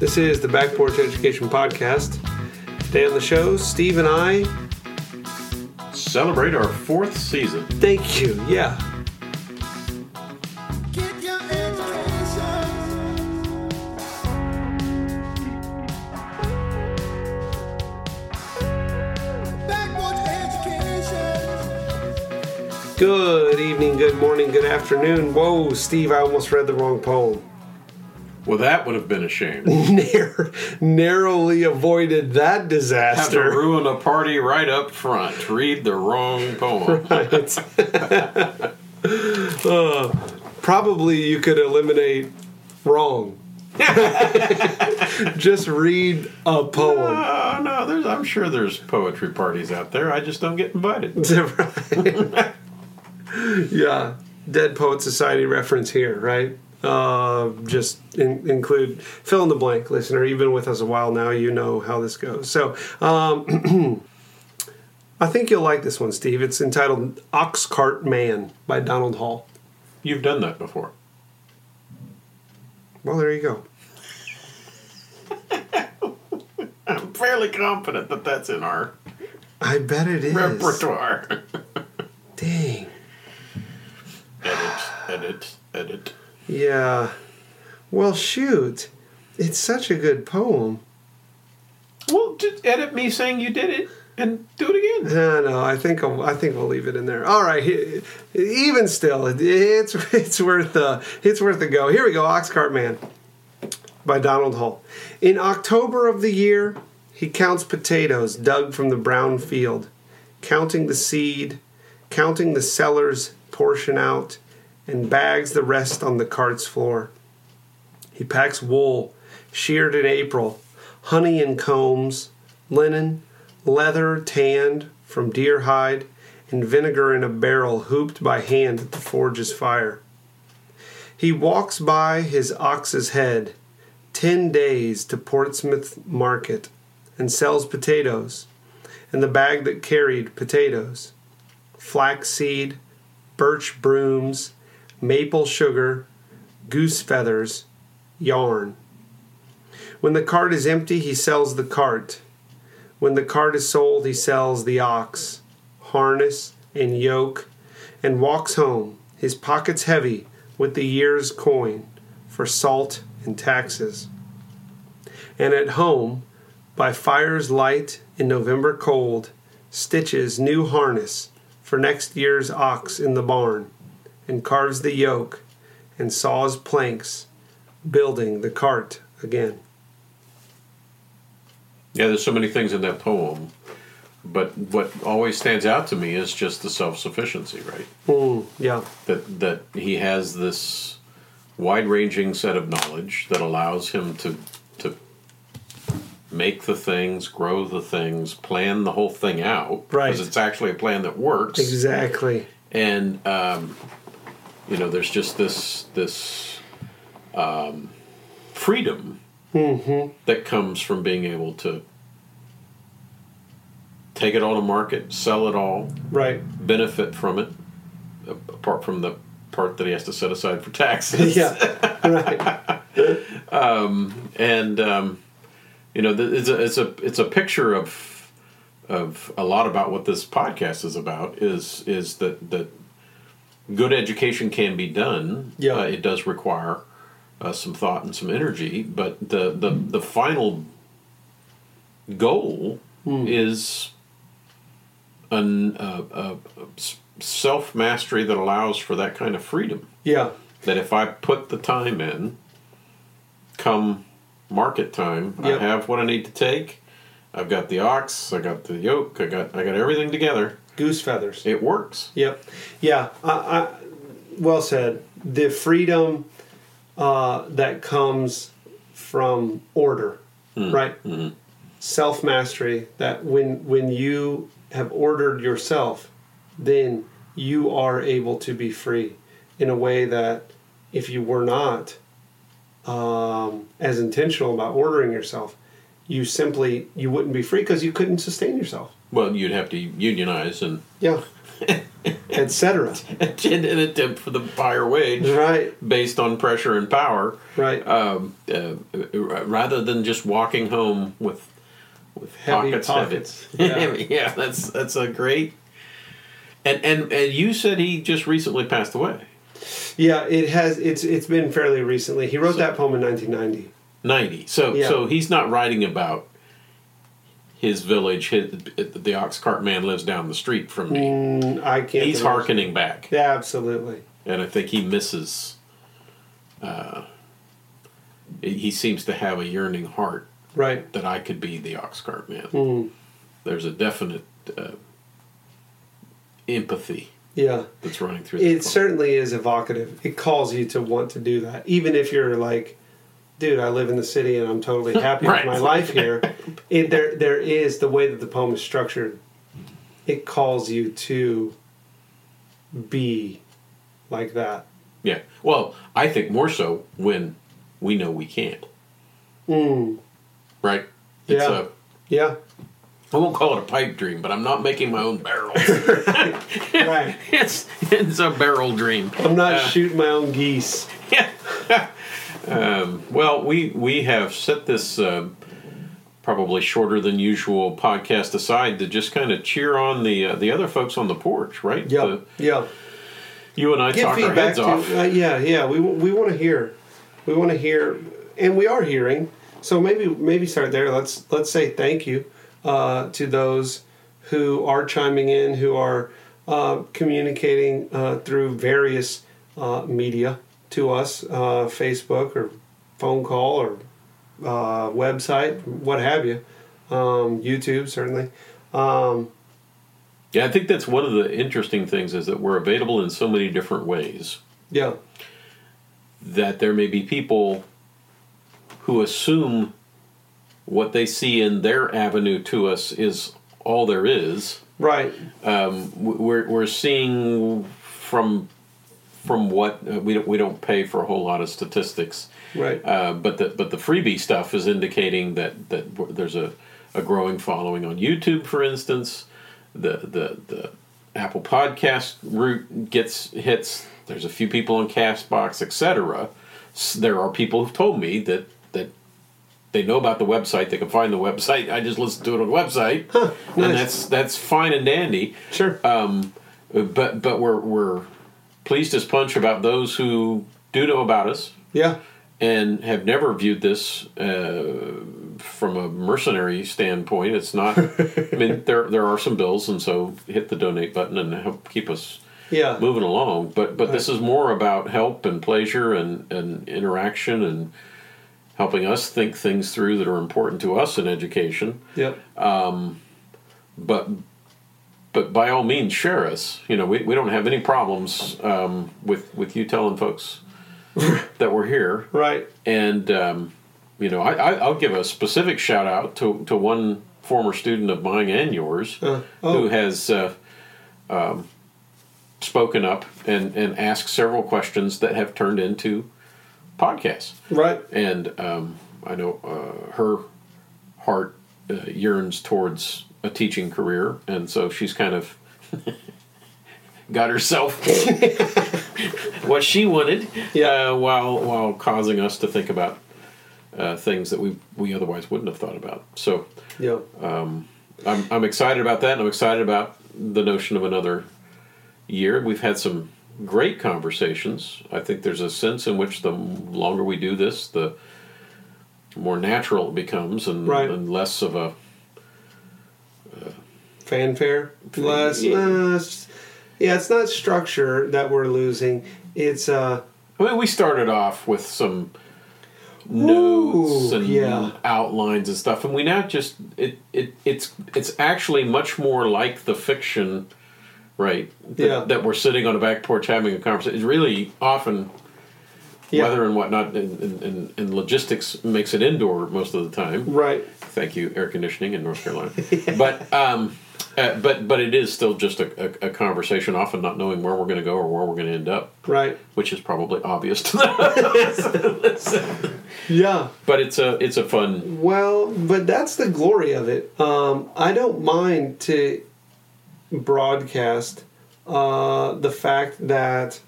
This is the Back Porch Education Podcast. Today on the show, Steve and I Celebrate our fourth season. thank you. Yeah. Get your education. Backward education. Good evening, good morning, good afternoon. Whoa, Steve, I almost read the wrong poem. Well, that would have been a shame. Narrow, narrowly avoided that disaster. Have to ruin a party right up front. Read the wrong poem. Uh, probably you could eliminate wrong. Just read a poem. Oh no, there's. I'm sure there's poetry parties out there. I just don't get invited. yeah, Dead Poet Society reference here, right? Uh, just in, include fill in the blank, listener. You've been with us a while now. You know how this goes. So, um, I think you'll like this one, Steve. It's entitled "Ox Cart Man" by Donald Hall. You've done that before. Well, there you go. I'm fairly confident that that's in our I bet it is. repertoire. Dang. edit, edit, edit. Yeah. Well, shoot. It's such a good poem. Well, just edit me saying you did it and do it again. No, no, I think I'll, I think we'll leave it in there. All right, even still, it's it's worth the it's worth the go. Here we go, Oxcart Man, by Donald Hall. In October of the year, he counts potatoes dug from the brown field, counting the seed, counting the cellar's portion out, and bags the rest on the cart's floor. He packs wool, sheared in April, honey and combs, linen, leather tanned from deer hide, and vinegar in a barrel hooped by hand at the forge's fire. He walks by his ox's head, ten days to Portsmouth market, and sells potatoes, and the bag that carried potatoes, flaxseed, birch brooms, maple sugar, goose feathers, yarn. When the cart is empty, he sells the cart. When the cart is sold, he sells the ox, harness, and yoke, and walks home, his pockets heavy with the year's coin for salt and taxes. And at home, by fire's light in November cold, stitches new harness for next year's ox in the barn, and carves the yoke, and saws planks, building the cart again. Yeah, there's so many things in that poem, but what always stands out to me is just the self-sufficiency, right? Mm, yeah, That that he has this wide-ranging set of knowledge that allows him to to make the things, grow the things, plan the whole thing out, Right. Because it's actually a plan that works, exactly. and um, you know, there's just this this um, freedom that comes from being able to take it all to market, sell it all, Right. benefit from it, apart from the part that he has to set aside for taxes. Yeah. right. and um, you know, it's a it's a it's a picture of of a lot about what this podcast is about. Is is that that good education can be done. Yeah. Uh, it does require uh, some thought and some energy, but the the the final goal is an uh, uh, self mastery that allows for that kind of freedom Yeah. that if I put the time in, come market time, Yep. I have what I need to take. I've got the ox, I got the yoke, I got I got everything together. Goose feathers. It works. Yep. Yeah. I, I, well said. The freedom uh, that comes from order, right? Self mastery. That when when you have ordered yourself, then you are able to be free in a way that if you were not um, as intentional about ordering yourself, you simply you wouldn't be free because you couldn't sustain yourself. Well, you'd have to unionize and Yeah. etc. in an attempt for the higher wage Right, based on pressure and power, right. um, uh, rather than just walking home with with Heavy pockets, pockets. heavy. Yeah. that's that's a great. And, and and you said he just recently passed away. yeah, it has. It's it's been fairly recently. He wrote that poem in 1990. 90 so Yeah. so he's not writing about his village his, the ox cart man lives down the street from me Mm, I can't. he's hearkening back Yeah, absolutely. and i think he misses uh, he seems to have a yearning heart Right. that i could be the ox cart man Mm, there's a definite uh, empathy yeah. that's running through It certainly is evocative. It calls you to want to do that, even if you're like, dude, I live in the city and I'm totally happy Right. with my life here. It, there, there is the way that the poem is structured. It calls you to be like that. yeah well i think more so when we know we can't Mm, right it's Yeah. a yeah. I won't call it a pipe dream, but I'm not making my own barrel. Right. it's it's a barrel dream. I'm not Uh, shooting my own geese. Um, well, we we have set this uh, probably shorter than usual podcast aside to just kind of cheer on the uh, the other folks on the porch, right? Yeah. Yeah. you and I Get talk our heads too. off. Uh, yeah, yeah. We we want to hear. We want to hear, and we are hearing. So maybe maybe start there. Let's let's say thank you uh, to those who are chiming in, who are uh, communicating uh, through various uh, media to us, uh, Facebook or phone call or uh, website, what have you, um, YouTube certainly. Um, Yeah, I think that's one of the interesting things is that we're available in so many different ways. yeah, that there may be people who assume what they see in their avenue to us is all there is. right. Um, we're, we're seeing from from what uh, we don't we don't pay for a whole lot of statistics, Right. uh, but the but the freebie stuff is indicating that that there's a, a growing following on YouTube, for instance. The the the Apple Podcast route gets hits. There's a few people on Castbox, etc. There are people who've told me that that they know about the website. They can find the website. I just listen to it on the website, and nice. that's that's fine and dandy. Sure. Um, but but we're we're pleased as punch about those who do know about us yeah. and have never viewed this uh, from a mercenary standpoint. It's not. I mean, there there are some bills, and so hit the donate button and help keep us Yeah. moving along. But but this is more about help and pleasure and and interaction and helping us think things through that are important to us in education. Yep. But but by all means, share us. You know, we, we don't have any problems um, with with you telling folks that we're here. Right. And um, you know, I, I, I'll give a specific shout out to, to one former student of mine and yours Uh, oh. who has uh, um, spoken up and, and asked several questions that have turned into podcasts. Right. And um, I know uh, her heart uh, yearns towards a teaching career, and so she's kind of got herself what she wanted, Yeah. uh, while while causing us to think about uh, things that we we otherwise wouldn't have thought about. So Yeah. I'm I'm excited about that, and I'm excited about the notion of another year. We've had some great conversations. I think there's a sense in which the longer we do this, the more natural it becomes, and, Right. and less of a fanfare less Yeah. it's- yeah it's not structure that we're losing it's uh I mean, we started off with some notes Ooh, and yeah. outlines and stuff, and we now just it, it it's it's actually much more like the fiction, right? That, Yeah. that we're sitting on a back porch having a conversation. It's really often Yeah. weather and whatnot, and, and, and, and logistics makes it indoor most of the time. right Thank you, air conditioning in North Carolina. But um, uh, but but it is still just a, a, a conversation, often not knowing where we're going to go or where we're going to end up right which is probably obvious to them. yeah but it's a it's a fun. well but that's the glory of it um i don't mind to broadcast uh, the fact that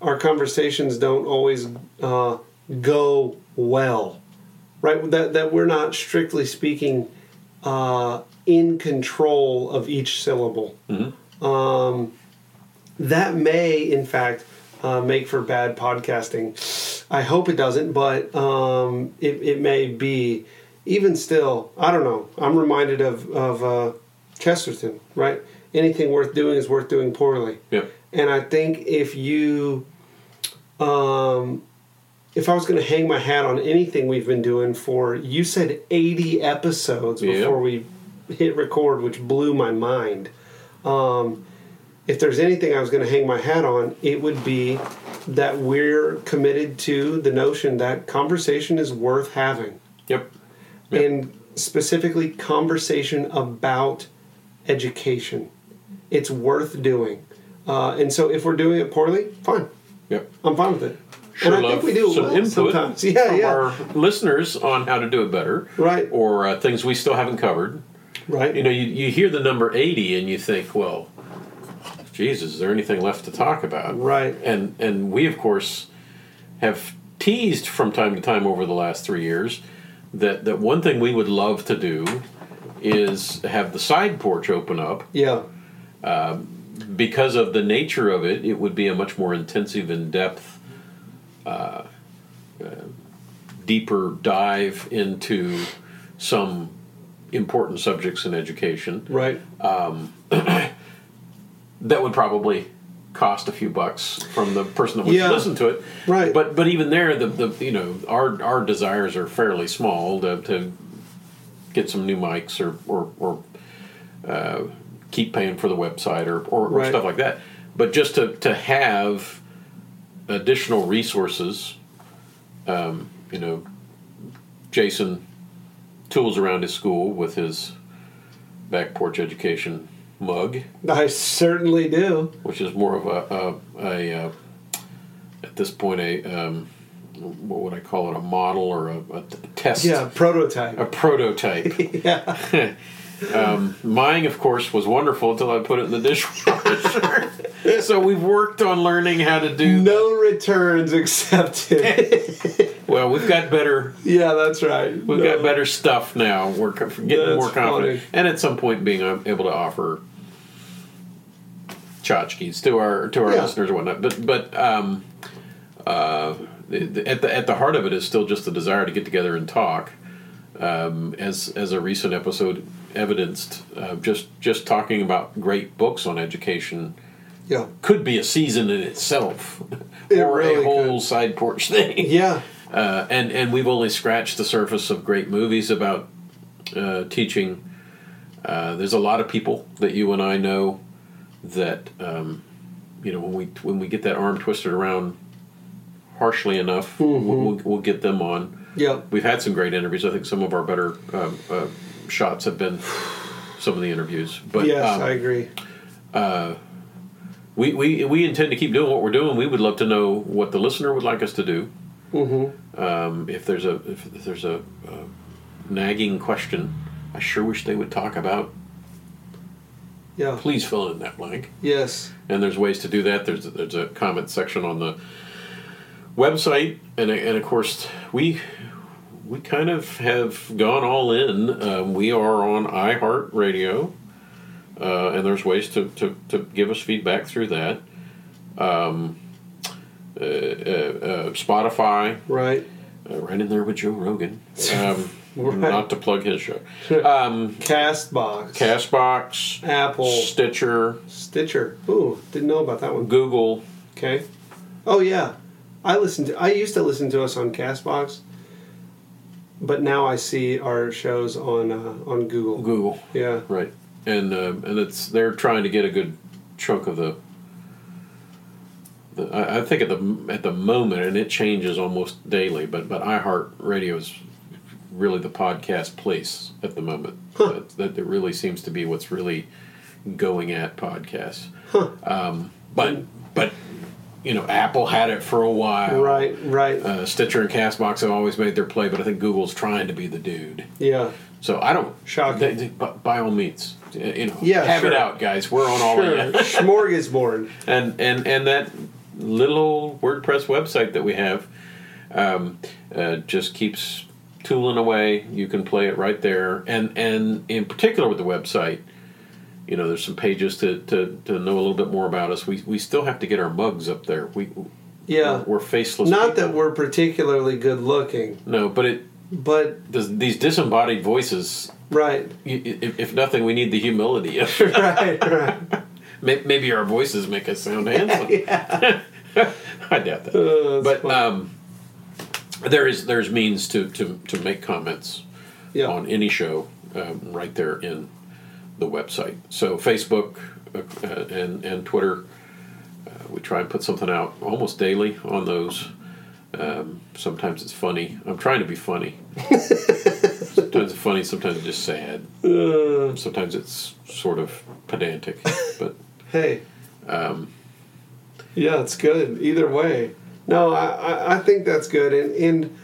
our conversations don't always uh, go well, right? That that we're not strictly speaking uh, in control of each syllable. Um, that may, in fact, uh, make for bad podcasting. I hope it doesn't, but um, it, it may be. Even still, I don't know. I'm reminded of of uh, Chesterton, right? Anything worth doing is worth doing poorly. Yep. And I think if you, um, if I was going to hang my hat on anything we've been doing for, you said 80 episodes before we hit record, which blew my mind. Um, if there's anything I was going to hang my hat on, it would be that we're committed to the notion that conversation is worth having Yep. Yep. and specifically conversation about education. It's worth doing. Uh, and so if we're doing it poorly, fine. Yep. I'm fine with it. Sure and I think we do some well input sometimes. Yeah, from yeah. our listeners on how to do it better, Right. Or uh, things we still haven't covered. Right. You know, you, you hear the number eighty and you think, well, Jesus, is there anything left to talk about? Right. And and we of course have teased from time to time over the last three years that that one thing we would love to do is have the side porch open up yeah. because of the nature of it, it would be a much more intensive, in depth, uh, uh, deeper dive into some important subjects in education. Right. Um, That would probably cost a few bucks from the person that would Yeah. listen to it. Right. But but even there, the, the you know our our desires are fairly small to, to get some new mics or or, or uh, keep paying for the website or, or, or Right. stuff like that. But just to, to have additional resources, um, you know, Jason tools around his school with his back porch education mug, I certainly do. which is more of a, a, a uh, at this point a um, what would I call it a model or a test Yeah. Prototype. a prototype. yeah. Um, mine, of course, was wonderful until I put it in the dishwasher. so we've worked on learning how to do. No returns accepted. Well, we've got better. yeah, that's right. We've got better stuff now. We're getting That's more confident, funny. and at some point, being uh, able to offer tchotchkes to our to our Yeah. listeners and whatnot. But but um, uh, at the at the heart of it is still just the desire to get together and talk. Um, as as a recent episode evidenced, uh, just just talking about great books on education Yeah. could be a season in itself, It or really a whole could. side porch thing. Yeah. Uh, and and we've only scratched the surface of great movies about uh, teaching. Uh, there's a lot of people that you and I know that um, you know when we when we get that arm twisted around harshly enough, we'll, we'll, we'll get them on. Yeah. We've had some great interviews. I think some of our better um, uh, shots have been some of the interviews. But yes, um, I agree. we, we we intend to keep doing what we're doing. We would love to know what the listener would like us to do. Mm-hmm. Um, if there's a if, if there's a, a nagging question, I sure wish they would talk about. Yeah. Please fill in that blank. Yes. And there's ways to do that. There's there's a comment section on the website, and and of course we we kind of have gone all in. Um, we are on iHeartRadio, uh, and there's ways to, to, to give us feedback through that. Um, uh, uh, uh, Spotify, Right. uh, right in there with Joe Rogan. Um, Right. Not to plug his show. Um, Castbox. Castbox, Apple. Stitcher, Stitcher. Ooh, didn't know about that one. Google. Okay. Oh yeah, I listened to. I used to listen to us on Castbox, but now I see our shows on uh, on Google. Google. Yeah. Right, and um, and it's they're trying to get a good chunk of the. The I, I think at the at the moment, and it changes almost daily, but but iHeartRadio is really the podcast place at the moment. That, that it really seems to be what's really going at podcasts. Um, but but you know, Apple had it for a while. Right. Right. Uh, Stitcher and Castbox have always made their play, but I think Google's trying to be the dude. yeah. So I don't. Shocking. they- they- by, by all means, you know, Yeah, have sure. it out, guys. We're on all Sure. of it. Smorgasbord. and and and that little WordPress website that we have um, uh, just keeps tooling away. You can play it right there, and and in particular with the website, you know, there's some pages to, to, to know a little bit more about us. We we still have to get our mugs up there. We Yeah. we're faceless. Not people. that we're particularly good looking, no, but it but does these disembodied voices. right, If, if nothing, we need the humility. right, right. May- Maybe our voices make us sound handsome. I doubt that. Uh, but um, there is there's means to, to, to make comments yeah, on any show um, right there in the website. So Facebook uh, uh, and and Twitter, uh, we try and put something out almost daily on those. Um, sometimes it's funny. I'm trying to be funny. sometimes it's funny. Sometimes it's just sad. Uh, Sometimes it's sort of pedantic. But hey, um, yeah, it's good. Either way. No, I, I, think that's good, and in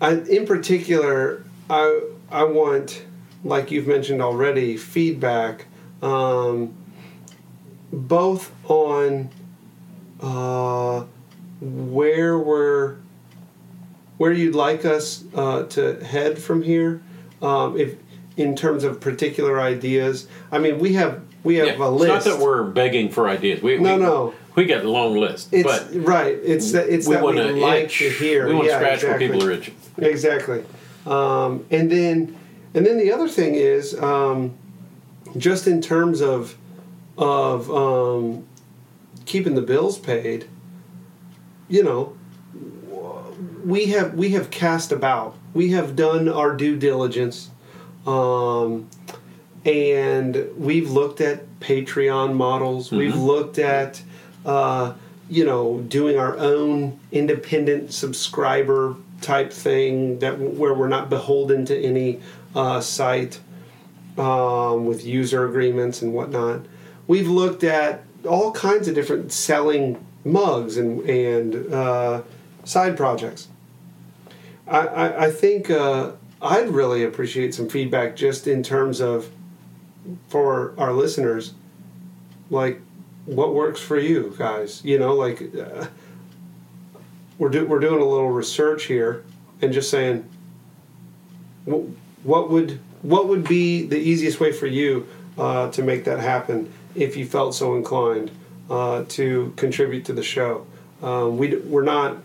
I, in particular, I I want, like you've mentioned already, feedback, um, both on uh, where we're where you'd like us uh, to head from here, um, if in terms of particular ideas. I mean, we have we have yeah, a it's list. not that we're begging for ideas. We, No, we, no. We got a long list, It's but right. It's that it's we that we like itch. to hear. We want to yeah, scratch exactly. where people are itching. Exactly. Um, and then and then the other thing is um, just in terms of of um, keeping the bills paid. You know, we have we have cast about. We have done our due diligence. Um, and we've looked at Patreon models. We've looked at, uh, you know, doing our own independent subscriber type thing that where we're not beholden to any uh, site um, with user agreements and whatnot. We've looked at all kinds of different selling mugs and and uh, side projects. I, I, I think uh, I'd really appreciate some feedback just in terms of for our listeners, like what works for you guys. You know, like uh, we're do, we're doing a little research here and just saying what, would what would be the easiest way for you uh, to make that happen if you felt so inclined uh, to contribute to the show. Um, we we're not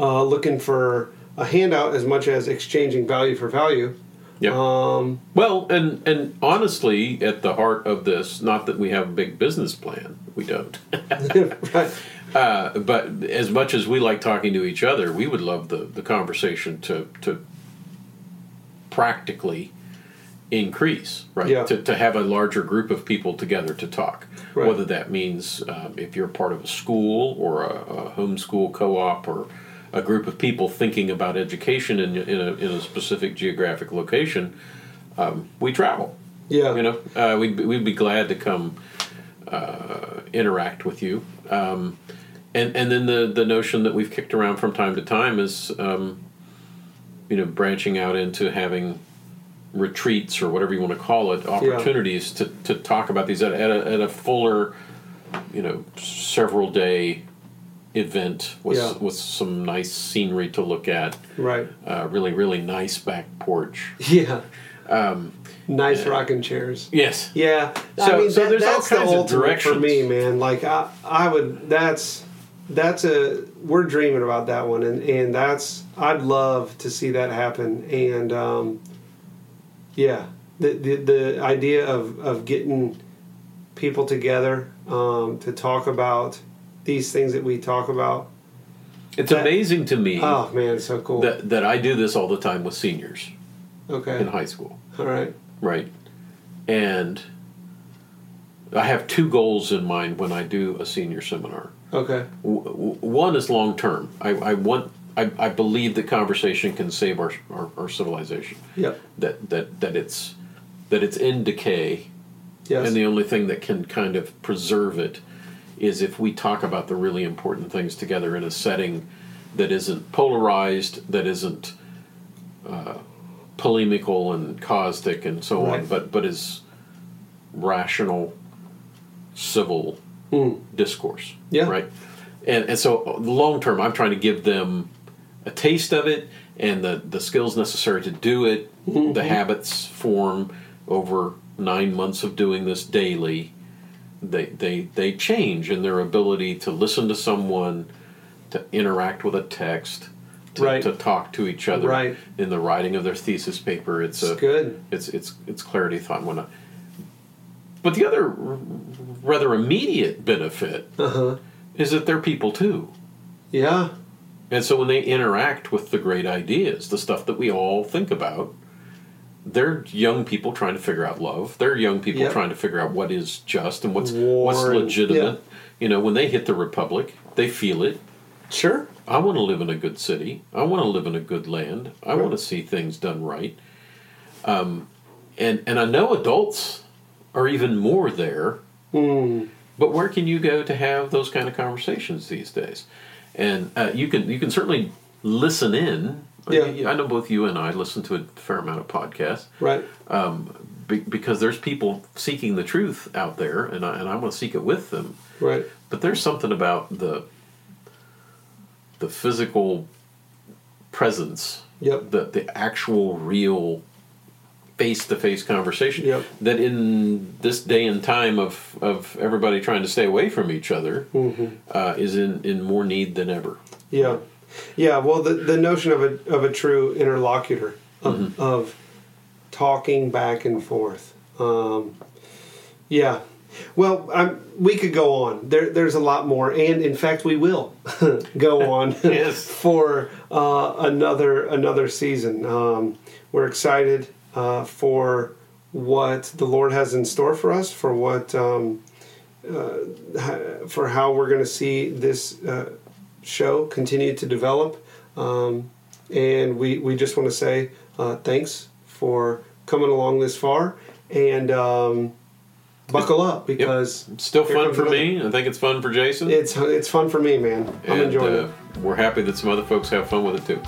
uh, looking for a handout as much as exchanging value for value. Yep. Um, Well, and and honestly, at the heart of this, not that we have a big business plan, we don't. right. Uh, but as much as we like talking to each other, we would love the, the conversation to to practically increase, right? Yeah. To, to have a larger group of people together to talk. Right. Whether that means um, if you're part of a school or a, a homeschool co-op or a group of people thinking about education in, in, a, in a specific geographic location, um, we travel. Yeah. You know, uh, we'd, be- we'd be glad to come uh, interact with you. Um, and and then the, the notion that we've kicked around from time to time is, um, you know, branching out into having retreats or whatever you want to call it, opportunities to, to talk about these at, at, a, at a fuller, you know, several day event with Yeah. with some nice scenery to look at. Right. Uh, really, really nice back porch. Yeah. nice rocking chairs. Yes. Yeah, I So- mean so that, there's all that's the kinds of ultimate for me, man. Like I, I would. That's that's a we're dreaming about that one, and and that's I'd love to see that happen. And um, yeah, the, the the idea of of getting people together um, to talk about these things that we talk about. It's That- amazing to me Oh man, so cool. that, that I do this all the time with seniors okay, in high school, all right. right? And I have two goals in mind when I do a senior seminar. Okay. W- w- one is long term. I, I want. I, I believe that conversation can save our, our, our civilization. Yep. That that that it's that it's in decay, Yes. and the only thing that can kind of preserve it is if we talk about the really important things together in a setting that isn't polarized, that isn't uh, polemical and caustic and so on, but but is rational, civil hmm. discourse. Yeah. Right. And and so uh, long term, I'm trying to give them a taste of it and the the skills necessary to do it. Hmm. The habits form over nine months of doing this daily. They they they change in their ability to listen to someone, to interact with a text. To, Right. to talk to each other Right. in the writing of their thesis paper. It's, It's a good. It's it's it's clarity, thought, and whatnot. But the other rather immediate benefit Uh huh. is that they're people too. Yeah. And so when they interact with the great ideas, the stuff that we all think about, they're young people trying to figure out love. They're young people Yep. trying to figure out what is just and what's War what's legitimate. You know, when they hit the republic, they feel it. Sure. I want to live in a good city. I want to live in a good land. I Right. want to see things done right. Um, and and I know adults are even more there. Hmm. But where can you go to have those kind of conversations these days? And uh, you can you can certainly listen in. Yeah. I know both you and I listen to a fair amount of podcasts Right. be, because there's people seeking the truth out there, and I, and I want to seek it with them. Right. But there's something about the the physical presence, Yep. the the actual real face to face conversation Yep. that in this day and time of, of everybody trying to stay away from each other Mm-hmm. uh, is in, in more need than ever. Yeah, yeah. Well, the, the notion of a of a true interlocutor of, of talking back and forth. Um, yeah. Well, I'm, we could go on. There, there's a lot more, and in fact, we will go on Yes. for uh, another another season. Um, we're excited uh, for what the Lord has in store for us, for what um, uh, for how we're going to see this uh, show continue to develop. Um, and we, we just want to say uh, thanks for coming along this far and um, buckle up because It's still fun for another- me. I think it's fun for Jason. It's it's fun for me, man. I'm and enjoying uh, we're happy that some other folks have fun with it too.